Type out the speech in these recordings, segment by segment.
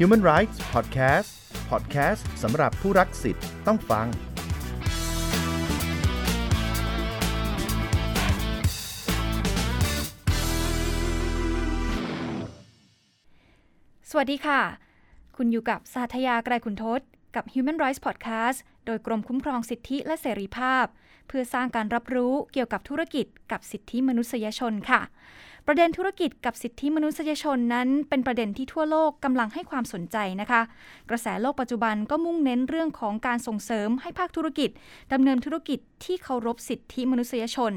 Human Rights Podcast Podcast สำหรับผู้รักสิทธิ์ต้องฟัง สวัสดีค่ะ คุณอยู่กับสาธยาไกรคุณทศ กับ Human Rights Podcast โดยกรมคุ้มครองสิทธิและเสรีภาพ เพื่อสร้างการรับรู้เกี่ยวกับธุรกิจกับสิทธิมนุษยชนค่ะ ประเด็นธุรกิจกับสิทธิมนุษยชนนั้น เป็นประเด็นที่ทั่วโลกกำลังให้ความสนใจนะคะ กระแสโลกปัจจุบันก็มุ่งเน้นเรื่องของการส่งเสริมให้ภาคธุรกิจดำเนินธุรกิจที่เคารพสิทธิมนุษยชน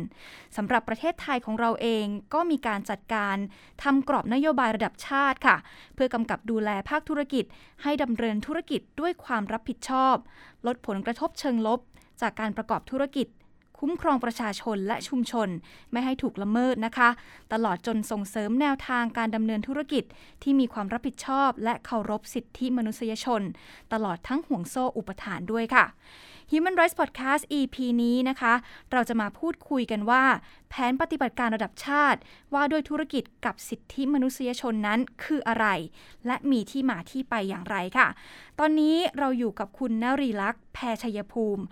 สำหรับประเทศไทยของเราเองก็มีการจัดการทำกรอบนโยบายระดับชาติค่ะ เพื่อกำกับดูแลภาคธุรกิจ ให้ดำเนินธุรกิจด้วยความรับผิดชอบ ลดผลกระทบเชิงลบจากการประกอบธุรกิจ คุ้มครองประชาชนและชุมชน ไม่ให้ถูกละเมิดนะคะ ตลอดจนส่งเสริมแนวทางการดำเนินธุรกิจ ที่มีความรับผิดชอบ และเคารพสิทธิมนุษยชน ตลอดทั้งห่วงโซ่อุปทานด้วยค่ะ Human Rights Podcast EP นี้นะคะ เราจะมาพูดคุยกันว่า แผนปฏิบัติการระดับชาติ ว่าด้วยธุรกิจกับสิทธิมนุษยชนนั้นคืออะไร และมีที่มาที่ไปอย่างไรค่ะ ตอนนี้เราอยู่กับคุณนรีลักษณ์แพรชัยภูมิ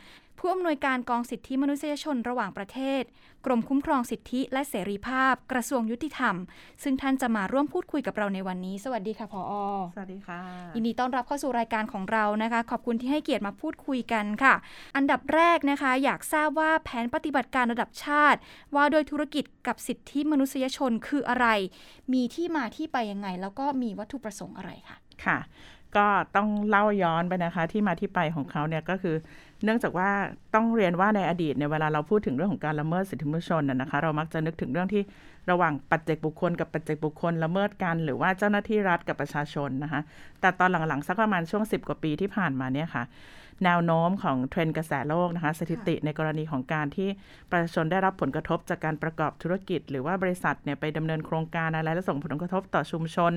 ผู้อำนวยการกองสิทธิมนุษยชนระหว่างประเทศ กรมคุ้มครองสิทธิและเสรีภาพ กระทรวงยุติธรรม ซึ่งท่านจะมาร่วมพูดคุยกับเราในวันนี้ สวัสดีค่ะพออสวัสดีค่ะยินดีต้อนรับเข้าสู่รายการของเรานะคะ ขอบคุณที่ให้เกียรติมาพูดคุยกันค่ะ อันดับแรกนะคะ อยากทราบว่าแผนปฏิบัติการระดับชาติ ว่าโดยธุรกิจกับสิทธิมนุษยชนคืออะไร มีที่มาที่ไปยังไง แล้วก็มีวัตถุประสงค์อะไรคะค่ะ ก็ต้องเล่าย้อนไปนะคะ ที่มาที่ไปของเขาเนี่ยก็คือเนื่องจากว่าต้องเรียนว่าในอดีตเนี่ยเวลาเราพูดถึงเรื่องของการละเมิดสิทธิมนุษยชนน่ะนะคะ เรามักจะนึกถึงเรื่องที่ระหว่างปัจเจกบุคคลกับปัจเจกบุคคลละเมิดกัน หรือว่าเจ้าหน้าที่รัฐกับประชาชนนะคะ แต่ตอนหลังๆสักประมาณช่วง 10 กว่าปีที่ผ่านมาเนี่ยค่ะ แนวโน้มของเทรนด์กระแสโลกนะคะสถิติในกรณีของการที่ประชาชนได้รับผลกระทบจากการประกอบธุรกิจ หรือว่าบริษัทเนี่ยไปดำเนินโครงการอะไรและส่งผลกระทบต่อชุมชน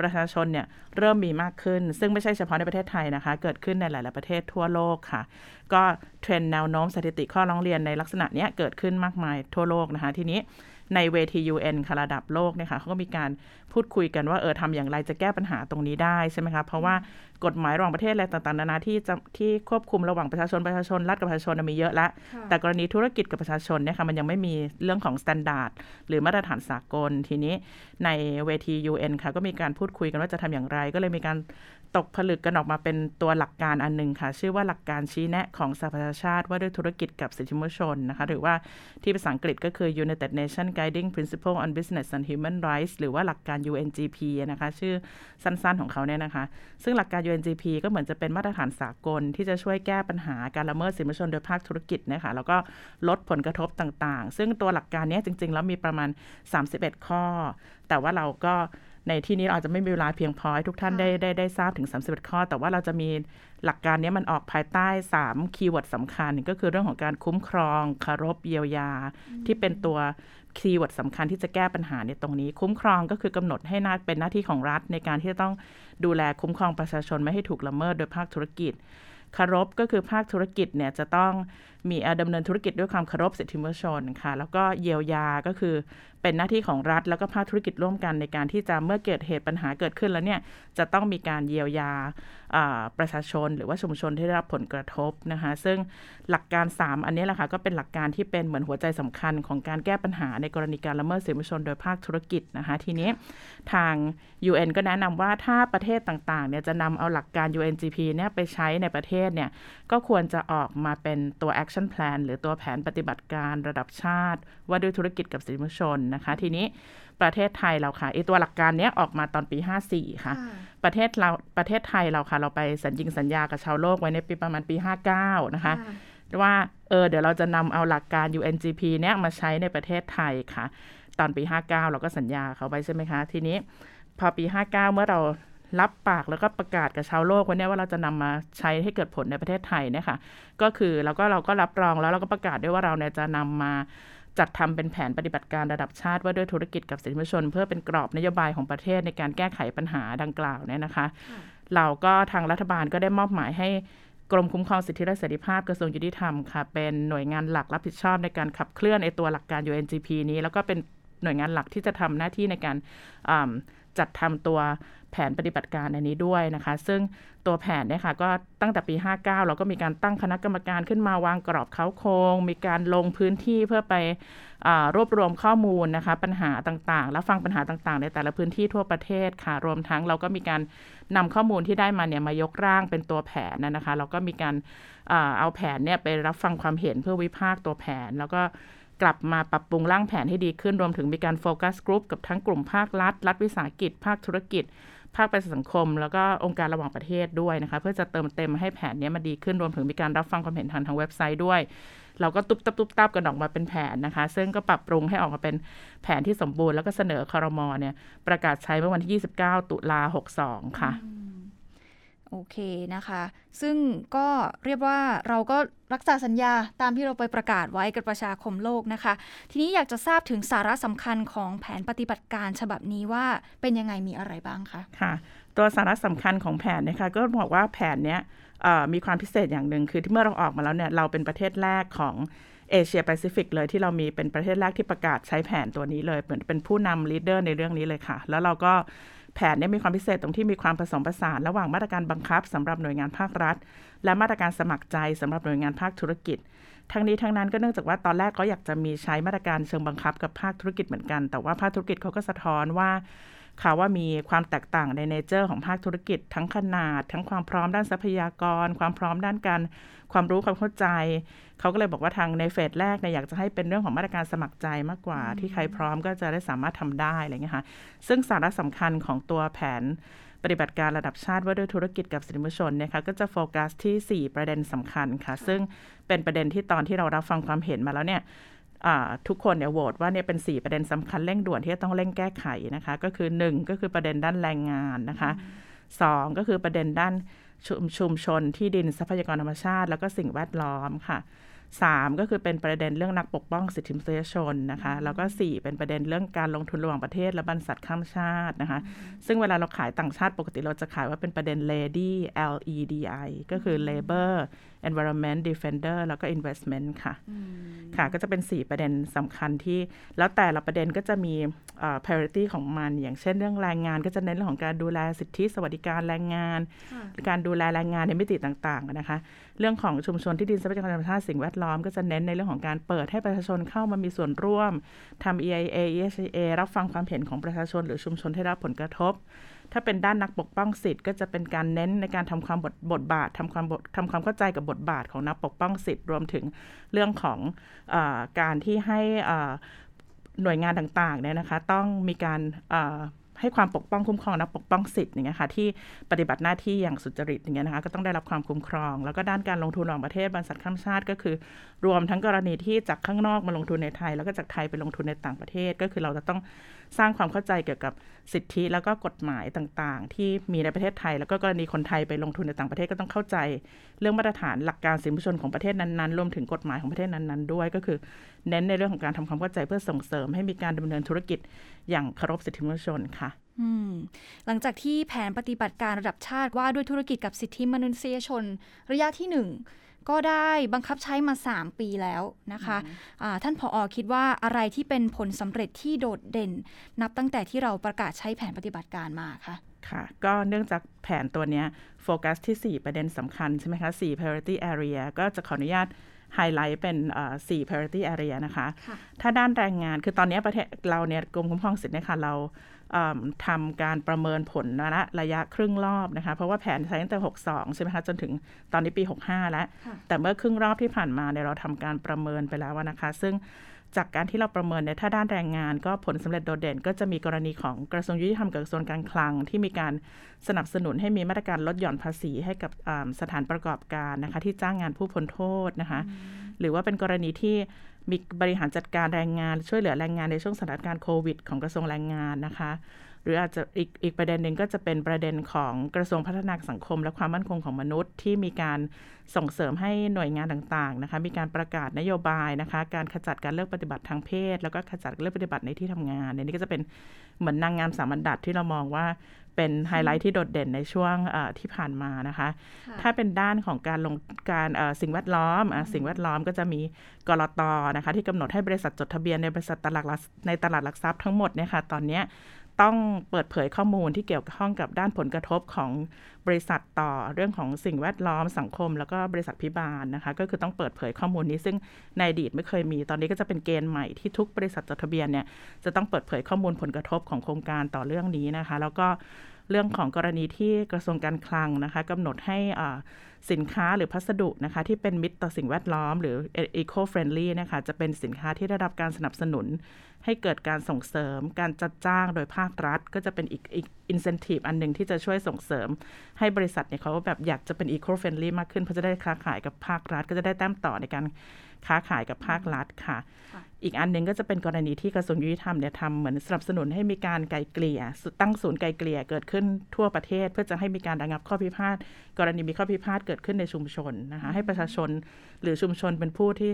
ประชาชนเนี่ยเริ่มมีมากขึ้น ซึ่งไม่ใช่เฉพาะในประเทศไทยนะคะ เกิดขึ้นในหลาย ๆ ประเทศทั่วโลกค่ะ ก็เทรนด์แนวโน้มสถิติข้อร้องเรียนในลักษณะเนี้ยเกิดขึ้นมากมายทั่วโลกนะคะทีนี้ ในเวที UN ค่ะระดับโลกเนี่ยค่ะเขาก็มีการพูดคุยกันว่าเออทำอย่างไรจะแก้ปัญหาตรงนี้ได้ใช่ไหมคะเพราะว่ากฎหมายระหว่างประเทศอะไรต่างๆนานาที่จะที่ควบคุมระหว่างประชาชนประชาชนรัฐกับประชาชนมีเยอะแล้วแต่กรณีธุรกิจกับประชาชนเนี่ยค่ะมันยังไม่มีเรื่องของมาตรฐานหรือมาตรฐานสากลทีนี้ในเวที UN ค่ะก็มีการพูดคุยกันว่าจะทำอย่างไร ก็เลยมีการ ตกผลึกกันออกมาเป็นตัวหลักการอันหนึ่งค่ะ ชื่อว่าหลักการชี้แนะของสหประชาชาติว่าด้วยธุรกิจกับสิทธิมนุษยชนนะคะ หรือว่าที่ภาษาอังกฤษก็คือ United Nations Guiding Principle on Business and Human Rights หรือว่าหลักการ UNGP นะคะ ชื่อสั้นๆของเขาเนี่ยนะคะ ซึ่งหลักการ UNGP ก็เหมือนจะเป็นมาตรฐานสากล ที่จะช่วยแก้ปัญหาการละเมิดสิทธิมนุษยชนโดยภาคธุรกิจนะคะแล้วก็ลดผลกระทบต่างๆ ซึ่งตัวหลักการนี้จริง ๆ แล้วมีประมาณ 31 ข้อ แต่ว่าเราก็ ในที่นี้เราอาจจะไม่มีเวลาเพียงพอให้ทุกท่านได้ได้ได้ทราบถึง 31 ข้อ แต่ว่าเราจะมีหลักการนี้มันออกภายใต้ 3 keyword สำคัญ ก็คือเรื่องของการคุ้มครองเคารพเยียวยา ที่เป็นตัว keyword สำคัญที่จะแก้ปัญหาในตรงนี้ คุ้มครองก็คือกำหนดให้นาเป็นหน้าที่ของรัฐ ในการที่จะต้องดูแลคุ้มครองประชาชนไม่ให้ถูกละเมิดโดยภาคธุรกิจคารพก็คือภาคธุรกิจเนี่ยจะต้องมีดำเนินธุรกิจด้วยความเคารพสิทธิมนุษยชนค่ะ แล้วก็เยียวยาก็คือเป็นหน้าที่ของรัฐ แล้วก็ภาคธุรกิจร่วมกันในการที่จะเมื่อเกิดเหตุปัญหาเกิดขึ้นแล้วเนี่ยจะต้องมีการเยียวยาประชาชน หรือว่าชุมชนที่ได้รับผลกระทบนะคะซึ่งหลักการ 3 อันนี้แหละค่ะก็เป็นหลักการที่เป็นเหมือนหัวใจสำคัญของการแก้ปัญหาในกรณีการละเมิดสิทธิมนุษยชนโดยภาคธุรกิจนะคะทีนี้ทาง UN ก็แนะนำว่าถ้าประเทศต่างๆเนี่ยจะนำเอาหลักการ UNGP เนี่ยไปใช้ในประเทศเนี่ยก็ควรจะออกมาเป็นตัว action plan หรือตัวแผนปฏิบัติการระดับชาติ ว่าด้วยธุรกิจกับสิทธิมนุษยชนนะคะ ทีนี้ประเทศไทยเราค่ะไอตัวหลักการนี้ออกมาตอนปี 54 ค่ะ ประเทศเราประเทศไทยเราค่ะ เราไปสัญญิงสัญญากับชาวโลกไว้ในปีประมาณปี 59 นะคะว่าเออเดี๋ยวเราจะนำเอาหลักการ UNGP เนี้ยมาใช้ในประเทศไทยค่ะ ตอนปี 59 เราก็สัญญาเขาไปใช่ไหมคะ ทีนี้พอปี 59 เมื่อเรา รับปากแล้วก็ประกาศกับชาวโลกวันนี้ว่าเราจะนำมาใช้ให้เกิดผลในประเทศไทยเนี่ยค่ะก็คือเราก็เราก็รับรองแล้วเราก็ประกาศด้วยว่าเราเนี่ยจะนำมาจัดทำเป็นแผนปฏิบัติการระดับชาติว่าด้วยธุรกิจกับสิทธิมนุษยชน เพื่อเป็นกรอบนโยบายของประเทศในการแก้ไขปัญหาดังกล่าวเนี่ยนะคะ เราก็ทางรัฐบาลก็ได้มอบหมายให้กรมคุ้มครองสิทธิและเสรีภาพกระทรวงยุติธรรมค่ะ เป็นหน่วยงานหลักรับผิดชอบในการขับเคลื่อนไอตัวหลักการ UNGP นี้ แล้วก็เป็นหน่วยงานหลักที่จะทำหน้าที่ในการจัดทำตัว แผนปฏิบัติการอันนี้ด้วยนะคะ ซึ่งตัวแผนเนี่ยค่ะก็ตั้งแต่ปี 59 เราก็มีการตั้งคณะกรรมการขึ้นมาวางกรอบเขาโครงมีการลงพื้นที่เพื่อไปรวบรวมข้อมูลนะคะ ปัญหาต่างๆ แล้วฟังปัญหาต่างๆ ในแต่ละพื้นที่ทั่วประเทศค่ะ รวมทั้งเราก็มีการนำข้อมูลที่ได้มาเนี่ยมายกร่างเป็นตัวแผนนะคะเราก็มีการเอาแผนเนี่ยไปรับฟังความเห็นเพื่อวิพากษ์ตัวแผนแล้วก็กลับมาปรับปรุงร่างแผนให้ดีขึ้น รวมถึงมีการโฟกัสกลุ่มกับทั้งกลุ่มภาครัฐ รัฐวิสาหกิจ ภาคธุรกิจ ภาคประชาสังคม แล้วก็องค์การระหว่างประเทศด้วยนะคะ เพื่อจะเติมเต็มให้แผนนี้มันดีขึ้นรวมถึงมีการรับฟังความเห็นทางทางเว็บไซต์ด้วย เราก็ตุบตับตุบตับกันออกมาเป็นแผนนะคะ ซึ่งก็ปรับปรุงให้ออกมาเป็นแผนที่สมบูรณ์แล้วก็เสนอคอรมอเนี่ยประกาศใช้เมื่อวันที่ 29 ตุลา62 ค่ะ โอเคนะคะ ซึ่งก็เรียกว่าเราก็รักษาสัญญาตามที่เราไปประกาศไว้กับประชาคมโลกนะคะ ทีนี้อยากจะทราบถึงสาระสำคัญของแผนปฏิบัติการฉบับนี้ว่าเป็นยังไงมีอะไรบ้างคะค่ะ ตัวสาระสำคัญของแผนนะคะก็บอกว่าแผนเนี้ยมีความพิเศษอย่างหนึ่งคือที่เมื่อเราออกมาแล้วเนี่ยเราเป็นประเทศแรกของเอเชียแปซิฟิกเลยที่เรามีเป็นประเทศแรกที่ประกาศใช้แผนตัวนี้เลย เหมือนเป็นผู้นำ leader ในเรื่องนี้เลยค่ะ แล้วเราก็ แผนนี้มีความพิเศษตรงที่มีความผสมผสาน ระหว่างมาตรการบังคับสำหรับหน่วยงานภาครัฐ และมาตรการสมัครใจสำหรับหน่วยงานภาคธุรกิจ ทั้งนี้ทั้งนั้นก็เนื่องจากว่าตอนแรกเขาอยากจะมีใช้มาตรการเชิงบังคับกับภาคธุรกิจเหมือนกัน แต่ว่าภาคธุรกิจเขาก็สะท้อนว่า ค่ะว่ามีความแตกต่างในเนเจอร์ของภาคธุรกิจ ทั้งขนาด ทั้งความพร้อมด้านทรัพยากร ความพร้อมด้านการความรู้ความเข้าใจ เขาก็เลยบอกว่าทางในเฟสแรกเนี่ยอยากจะให้เป็นเรื่องของมาตรการสมัครใจมากกว่า ที่ใครพร้อมก็จะได้สามารถทำได้อะไรเงี้ยค่ะซึ่งสาระสำคัญของตัวแผนปฏิบัติการระดับชาติว่าด้วยธุรกิจกับสินมชนนะคะก็จะโฟกัสที่ 4 ประเด็นสำคัญค่ะ ซึ่งเป็นประเด็นที่ตอนที่เรารับฟังความเห็นมาแล้วเนี่ย ทุกคนเนี่ยโหวตว่าเนี่ยเป็น 4 ประเด็นสำคัญเร่งด่วนที่จะต้องเร่งแก้ไขนะคะ ก็คือ 1 ก็คือประเด็นด้านแรงงานนะคะ 2 ก็คือประเด็นด้านชุมชนที่ดินทรัพยากรธรรมชาติ แล้วก็สิ่งแวดล้อมค่ะ สามก็คือเป็นประเด็นเรื่องนักปกป้องสิทธิมนุษยชนนะคะ แล้วก็สี่เป็นประเด็นเรื่องการลงทุนระหว่างประเทศและบรรษัทข้ามชาตินะคะ ซึ่งเวลาเราขายต่างชาติปกติเราจะขายว่าเป็นประเด็น LEDI L E D I ก็คือ Labor Environment Defender แล้วก็ Investment ค่ะ ค่ะ ก็จะเป็น 4 ประเด็นสำคัญที่ แล้วแต่ละประเด็นก็จะมี priority ของมัน อย่างเช่นเรื่องแรงงานก็จะเน้นเรื่องของการดูแลสิทธิสวัสดิการแรงงาน การดูแลแรงงานในมิติต่างๆนะคะ เรื่องของชุมชนที่ดินทรัพยากรธรรมชาติสิ่งแวดล้อมก็จะเน้นในเรื่องของการเปิดให้ประชาชนเข้ามามีส่วนร่วมทำ EIA ESA รับฟังความเห็นของประชาชนหรือชุมชนที่รับผลกระทบ ถ้าเป็นด้านนักปกป้องสิทธิ์ก็จะเป็นการเน้นในการทำความบทบทบาททำความบททำความเข้าใจกับบทบาทของนักปกป้องสิทธิ์รวมถึงเรื่องของอการที่ให้หน่วยงานต่างๆเนี่ยนะคะ ต้องมีการ ให้ความปกป้องคุ้มครองนักปกป้องสิทธิ์อย่างเงี้ยค่ะที่ปฏิบัติหน้าที่อย่างสุจริตอย่างเงี้ยนะคะก็ต้องได้รับความคุ้มครอง แล้วก็ด้านการลงทุนระหว่างประเทศบรรษัทข้ามชาติก็คือ รวมทั้งกรณีที่จากข้างนอกมาลงทุนในไทย แล้วก็จากไทยไปลงทุนในต่างประเทศ ก็คือเราจะต้องสร้างความเข้าใจเกี่ยวกับสิทธิแล้วก็กฎหมายต่างๆ ที่มีในประเทศไทย แล้วก็กรณีคนไทยไปลงทุนในต่างประเทศก็ต้องเข้าใจ เรื่องมาตรฐานหลักการสินบชนของประเทศนั้นๆรวมถึงกฎหมายของประเทศนั้นๆด้วยก็คือเน้นในเรื่องของการทำความเข้าใจเพื่อส่งเสริมให้มีการดำเนินธุรกิจอย่างเคารพสิทธิมนุษยชนค่ะหลังจากที่แผนปฏิบัติการระดับชาติว่าด้วยธุรกิจกับสิทธิมนุษยชน ระยะที่หนึ่งก็ได้บังคับใช้มา 3 ปีแล้วนะคะะท่านผออคิดว่าอะไรที่เป็นผลสำเร็จที่โดดเด่น นับตั้งแต่ที่เราประกาศใช้แผนปฏิบัติการมาคะค่ะ ก็เนื่องจากแผนตัวนี้โฟกัสที่ 4 ประเด็นสำคัญใช่ไหมคะ4 priority area ก็จะขออนุญาต ไฮไลท์เป็นสี่ priority area นะคะ ถ้าด้านแรงงานคือตอนนี้ประเทศเราเนี่ยกรมคุ้มครองสิทธิ์เนี่ยค่ะเราทำการประเมินผลนะระยะครึ่งรอบนะคะ เพราะว่าแผนใช้ตั้งแต่ 62 ใช่ไหมคะจนถึงตอนนี้ปี 65 แล้ว แต่เมื่อครึ่งรอบที่ผ่านมาเนี่ยเราทำการประเมินไปแล้วนะคะ ซึ่ง จากการที่เราประเมินในถ้าด้านแรงงาน ก็ผลสำเร็จโดดเด่น ก็จะมีกรณีของกระทรวงยุติธรรมกับกระทรวงการคลัง ที่มีการสนับสนุนให้มีมาตรการลดหย่อนภาษีให้กับสถานประกอบการนะคะที่จ้างงานผู้พ้นโทษนะคะหรือว่าเป็นกรณีที่มีบริหารจัดการแรงงาน ช่วยเหลือแรงงานในช่วงสถานการณ์โควิด ของกระทรวงแรงงานนะคะ หรืออาจจะอีกอีกประเด็นหนึ่งก็จะเป็นประเด็นของกระทรวงพัฒนาสังคม และความมั่นคงของมนุษย์ ที่มีการส่งเสริมให้หน่วยงานต่างๆนะคะมีการประกาศนโยบายนะคะการขจัดการเลิกปฏิบัติทางเพศ แล้วก็ขจัดเลิกปฏิบัติในที่ทำงานนี่ก็จะเป็นเหมือนนางงามสามัญดัตที่เรามองว่าเป็นไฮไลท์ที่โดดเด่นในช่วงที่ผ่านมานะคะ ถ้าเป็นด้านของการลงการสิ่งแวดล้อมสิ่งแวดล้อมก็จะมีกรตนะคะที่กำหนดให้บริษัทจดทะเบียนในบริษัทตลาดในตลาดหลักทรัพย์ทั้งหมดเนี่ยค่ะตอนนี้ ต้องเปิดเผยข้อมูลที่เกี่ยวข้องกับด้านผลกระทบของบริษัทต่อเรื่องของสิ่งแวดล้อมสังคม แล้วก็บริษัทพิบาลนะคะ ก็คือต้องเปิดเผยข้อมูลนี้ซึ่งในอดีตไม่เคยมี ตอนนี้ก็จะเป็นเกณฑ์ใหม่ที่ทุกบริษัทจดทะเบียนเนี่ยจะต้องเปิดเผยข้อมูลผลกระทบของโครงการต่อเรื่องนี้นะคะ แล้วก็ เรื่องของกรณีที่กระทรวงการคลังนะคะกำหนดให้สินค้าหรือพัสดุนะคะที่เป็นมิตรต่อสิ่งแวดล้อม หรือ eco friendly นะคะจะเป็นสินค้าที่ได้รับการสนับสนุน ให้เกิดการส่งเสริม การจัดจ้างโดยภาครัฐ ก็จะเป็นอีกอีก incentive อันหนึ่งที่จะช่วยส่งเสริม ให้บริษัทเนี่ยเขาแบบอยากจะเป็น eco friendly มากขึ้นเพราะจะได้ค้าขายกับภาครัฐ ก็จะได้แต้มต่อในการค้าขายกับภาครัฐค่ะ อีกอันหนึ่งก็จะเป็นกรณีที่กระทรวงยุติธรรมเนี่ยทำเหมือนสนับสนุนให้มีการไกลเกลี่ยตั้งศูนย์ไกลเกลี่ยเกิดขึ้นทั่วประเทศ เพื่อจะให้มีการระงับข้อพิพาทกรณีมีข้อพิพาทเกิดขึ้นในชุมชนนะคะให้ประชาชนหรือชุมชนเป็นผู้ที่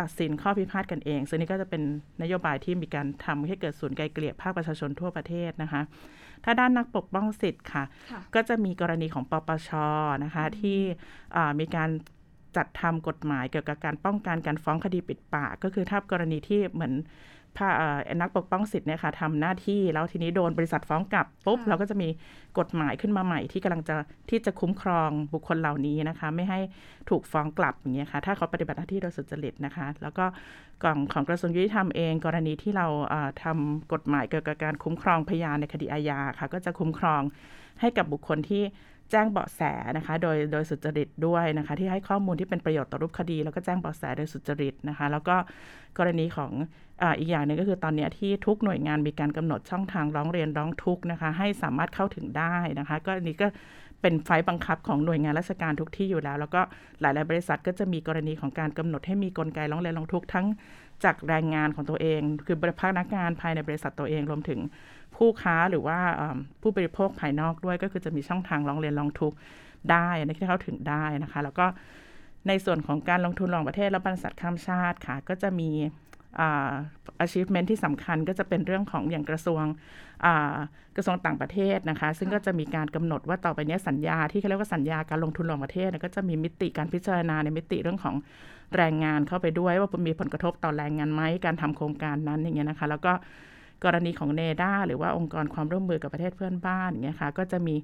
ตัดสินข้อพิพาทกันเอง ซึ่งนี้ก็จะเป็นนโยบายที่มีการทำให้เกิดศูนย์ไกลเกลี่ยภาคประชาชนทั่วประเทศนะคะ ถ้าด้านนักปกป้องสิทธิ์ค่ะ ก็จะมีกรณีของปปชนะคะที่มีการ จัดทำกฎหมายเกี่ยวกับการป้องกันการฟ้องคดีปิดปาก ก็คือถ้ากรณีที่เหมือนพานักปกป้องสิทธิ์เนี่ยค่ะทำหน้าที่แล้วทีนี้โดนบริษัทฟ้องกลับปุ๊บเราก็จะมีกฎหมายขึ้นมาใหม่ที่กำลังจะที่จะคุ้มครองบุคคลเหล่านี้นะคะ ไม่ให้ถูกฟ้องกลับอย่างเงี้ยค่ะถ้าเขาปฏิบัติหน้าที่โดยสุจริตนะคะ แล้วก็กล่องของกระทรวงยุติธรรมเอง กรณีที่เราทำกฎหมายเกี่ยวกับการคุ้มครองพยานในคดีอาญาค่ะก็จะคุ้มครองให้กับบุคคลที่ แจ้งเบาะแสนะคะ โดยโดยสุจริตด้วยนะคะ ที่ให้ข้อมูลที่เป็นประโยชน์ต่อรูปคดี แล้วก็แจ้งเบาะแสโดยสุจริตนะคะ แล้วก็กรณีของออีกอย่างหนึ่งก็คือตอนนี้ที่ทุกหน่วยงานมีการกำหนดช่องทางร้องเรียนร้องทุกข์นะคะ ให้สามารถเข้าถึงได้นะคะ ก็อันนี้ก็เป็นไฟบังคับของหน่วยงานราชการทุกที่อยู่แล้ว แล้วก็หลาย ๆ บริษัทก็จะมีกรณีของการกำหนดให้มีกลไกร้องเรียนร้องทุกข์ทั้งจากแรงงานของตัวเอง คือพนักงานภายในบริษัทตัวเองรวมถึง ผู้ค้าหรือว่าผู้บริโภคภายนอกด้วย ก็คือจะมีช่องทางร้องเรียนร้องทุกข์ได้นที่เข้าถึงได้นะคะ แล้วก็ในส่วนของการลงทุนระหว่างประเทศและบริษัทข้ามชาติค่ะ ก็จะมี achievement ที่สำคัญก็จะเป็นเรื่องของอย่างกระทรวงกระทรวงต่างประเทศนะคะ ซึ่งก็จะมีการกำหนดว่าต่อไปนี้สัญญาที่เขาเรียกว่าสัญญาการลงทุนระหว่างประเทศก็จะมีมิติการพิจารณาในมิติเรื่องของแรงงานเข้าไปด้วย ว่ามีผลกระทบต่อแรงงานไหมการทำโครงการนั้นอย่างเงี้ยนะคะ แล้วก็ กรณีของเนด้าหรือว่าองค์กรความร่วมมือกับประเทศเพื่อนบ้านอย่างเงี้ยค่ะก็จะมี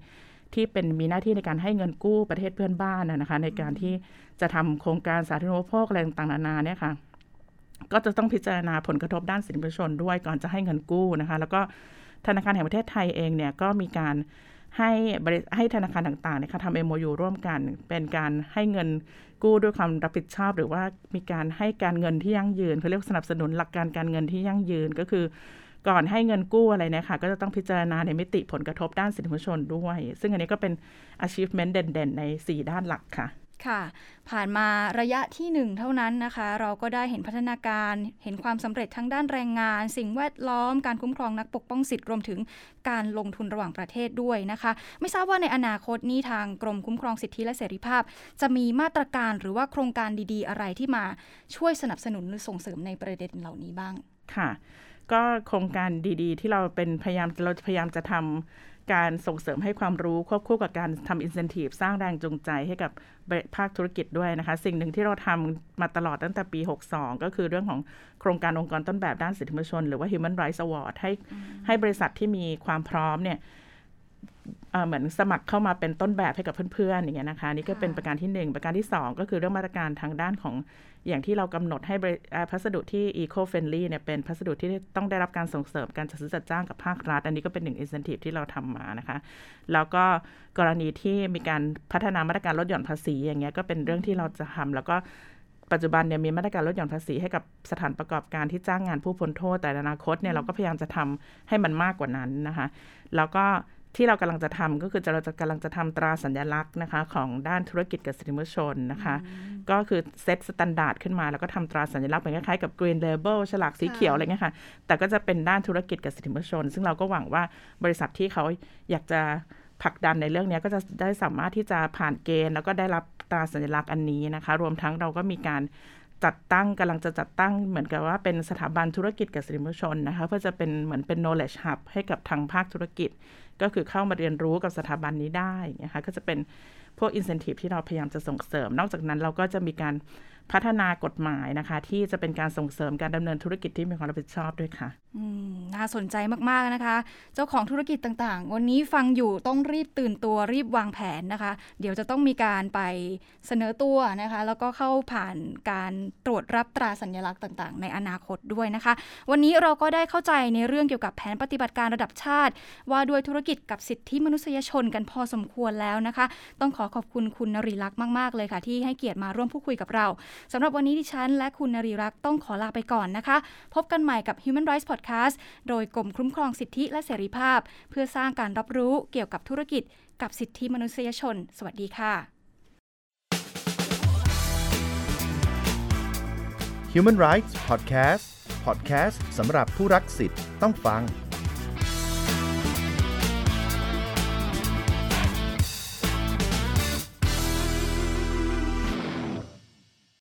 ที่เป็นมีหน้าที่ในการให้เงินกู้ประเทศเพื่อนบ้านนะคะในการที่จะทำโครงการสาธารณูปโภคอะไรต่างๆนานาเนี่ยค่ะก็จะต้องพิจารณาผลกระทบด้านสินทรัพย์ชนด้วยก่อนจะให้เงินกู้นะคะ แล้วก็ธนาคารแห่งประเทศไทยเองเนี่ยก็มีการให้บริให้ธนาคารต่างๆนะคะทำเอ็มโยูร่วมกัน เป็นการให้เงินกู้ด้วยความรับผิดชอบ หรือว่ามีการให้การเงินที่ยั่งยืนเขาเรียกสนับสนุนหลักการการเงินที่ยั่งยืนก็คือ ก่อนให้เงินกู้อะไรนะคะก็จะต้องพิจารณาในมิติผลกระทบด้านสิทธิมนุษยชนด้วย ซึ่งอันนี้ก็เป็น achievement เด่นๆ ใน 4 ด้านหลักค่ะค่ะ ผ่านมาระยะที่หนึ่งเท่านั้นนะคะ เราก็ได้เห็นพัฒนาการเห็นความสำเร็จทั้งด้านแรงงาน สิ่งแวดล้อมการคุ้มครองนักปกป้องสิทธิ์รวมถึงการลงทุนระหว่างประเทศด้วยนะคะ ไม่ทราบว่าในอนาคตนี้ทางกรมคุ้มครองสิทธิและเสรีภาพ จะมีมาตรการหรือว่าโครงการดีๆ อะไรที่มาช่วยสนับสนุนหรือส่งเสริมในประเด็นเหล่านี้บ้างค่ะ ก็โครงการดีๆ ที่เราเป็นพยายามเราพยายามจะทำการส่งเสริมให้ความรู้ควบคู่กับการทำอินเซนティブสร้างแรงจูงใจให้กับภาคธุรกิจด้วยนะคะ สิ่งหนึ่งที่เราทำมาตลอดตั้งแต่ปี 62 ก็คือเรื่องของโครงการองค์กรต้นแบบด้านสิทธิมนุษยชน หรือว่า Human Rights Award ให้ให้บริษัทที่มีความพร้อมเนี่ย เหมือนสมัครเข้ามาเป็นต้นแบบให้กับเพื่อนๆอย่างเงี้ยนะคะนี่ก็เป็นประการที่ 1 ประการที่ 2 ก็คือเรื่องมาตรการทางด้านของอย่างที่เรากำหนดให้พัสดุที่ eco friendly เนี่ยเป็นพัสดุที่ต้องได้รับการส่งเสริมการจัดซื้อจัดจ้างกับภาครัฐ อันนี้ก็เป็นหนึ่ง incentive ที่เราทำมานะคะ แล้วก็กรณีที่มีการพัฒนามาตรการลดหย่อนภาษีอย่างเงี้ยก็เป็นเรื่องที่เราจะทำแล้วก็ปัจจุบันเนี่ยมีมาตรการลดหย่อนภาษีให้กับสถานประกอบการที่จ้างงานผู้พ้นโทษแต่อนาคตเนี่ยเราก็พยายามจะทำให้มันมากกว่านั้นนะคะ แล้วก็ ที่เรากำลังจะทำก็คือจะเราจะกำลังจะทำตราสัญลักษณ์นะคะ ของด้านธุรกิจกับสิทธิมนุษยชนนะคะ ก็คือ set standard ขึ้นมา แล้วก็ทำตราสัญลักษณ์เหมือนคล้ายๆกับ Green Label ฉลากสีเขียวอะไรเงี้ยค่ะ แต่ก็จะเป็นด้านธุรกิจกับสิทธิมนุษยชน ซึ่งเราก็หวังว่าบริษัทที่เขาอยากจะผลักดันในเรื่องนี้ก็จะได้สามารถที่จะผ่านเกณฑ์ แล้วก็ได้รับตราสัญลักษณ์อันนี้นะคะ รวมทั้งเราก็มีการ จัดตั้งกำลังจะจัดตั้งเหมือนกับว่าเป็นสถาบันธุรกิจกับสิทธิมนุษยชนนะคะเพื่อจะเป็นเหมือนเป็น knowledge hub ให้กับทางภาคธุรกิจ ก็คือเข้ามาเรียนรู้กับสถาบันนี้ได้นะคะก็จะเป็นพวก incentive ที่เราพยายามจะส่งเสริม นอกจากนั้นเราก็จะมีการ พัฒนากฎหมายนะคะ ที่จะเป็นการส่งเสริมการดำเนินธุรกิจที่มีความรับผิดชอบด้วยค่ะน่าสนใจมากๆนะคะ เจ้าของธุรกิจต่างๆ วันนี้ฟังอยู่ต้องรีบตื่นตัวรีบวางแผนนะคะ เดี๋ยวจะต้องมีการไปเสนอตัวนะคะ แล้วก็เข้าผ่านการตรวจรับตราสัญลักษณ์ต่างๆ ในอนาคตด้วยนะคะ วันนี้เราก็ได้เข้าใจในเรื่องเกี่ยวกับแผนปฏิบัติการระดับชาติ ว่าด้วยธุรกิจกับสิทธิมนุษยชนกันพอสมควรแล้วนะคะ ต้องขอขอบคุณคุณนรีลักษณ์มากๆเลยค่ะ ที่ให้เกียรติมาร่วมพูดคุยกับเราสำหรับวันนี้ดิฉัน และคุณนรีรักษ์ต้องขอลาไปก่อนนะคะ พบกันใหม่กับ Human Rights Podcast โดยกรมคุ้มครองสิทธิและเสรีภาพ เพื่อสร้างการรับรู้เกี่ยวกับธุรกิจ กับสิทธิมนุษยชน สวัสดีค่ะ Human Rights Podcast Podcast สำหรับผู้รักสิทธิ์ต้องฟัง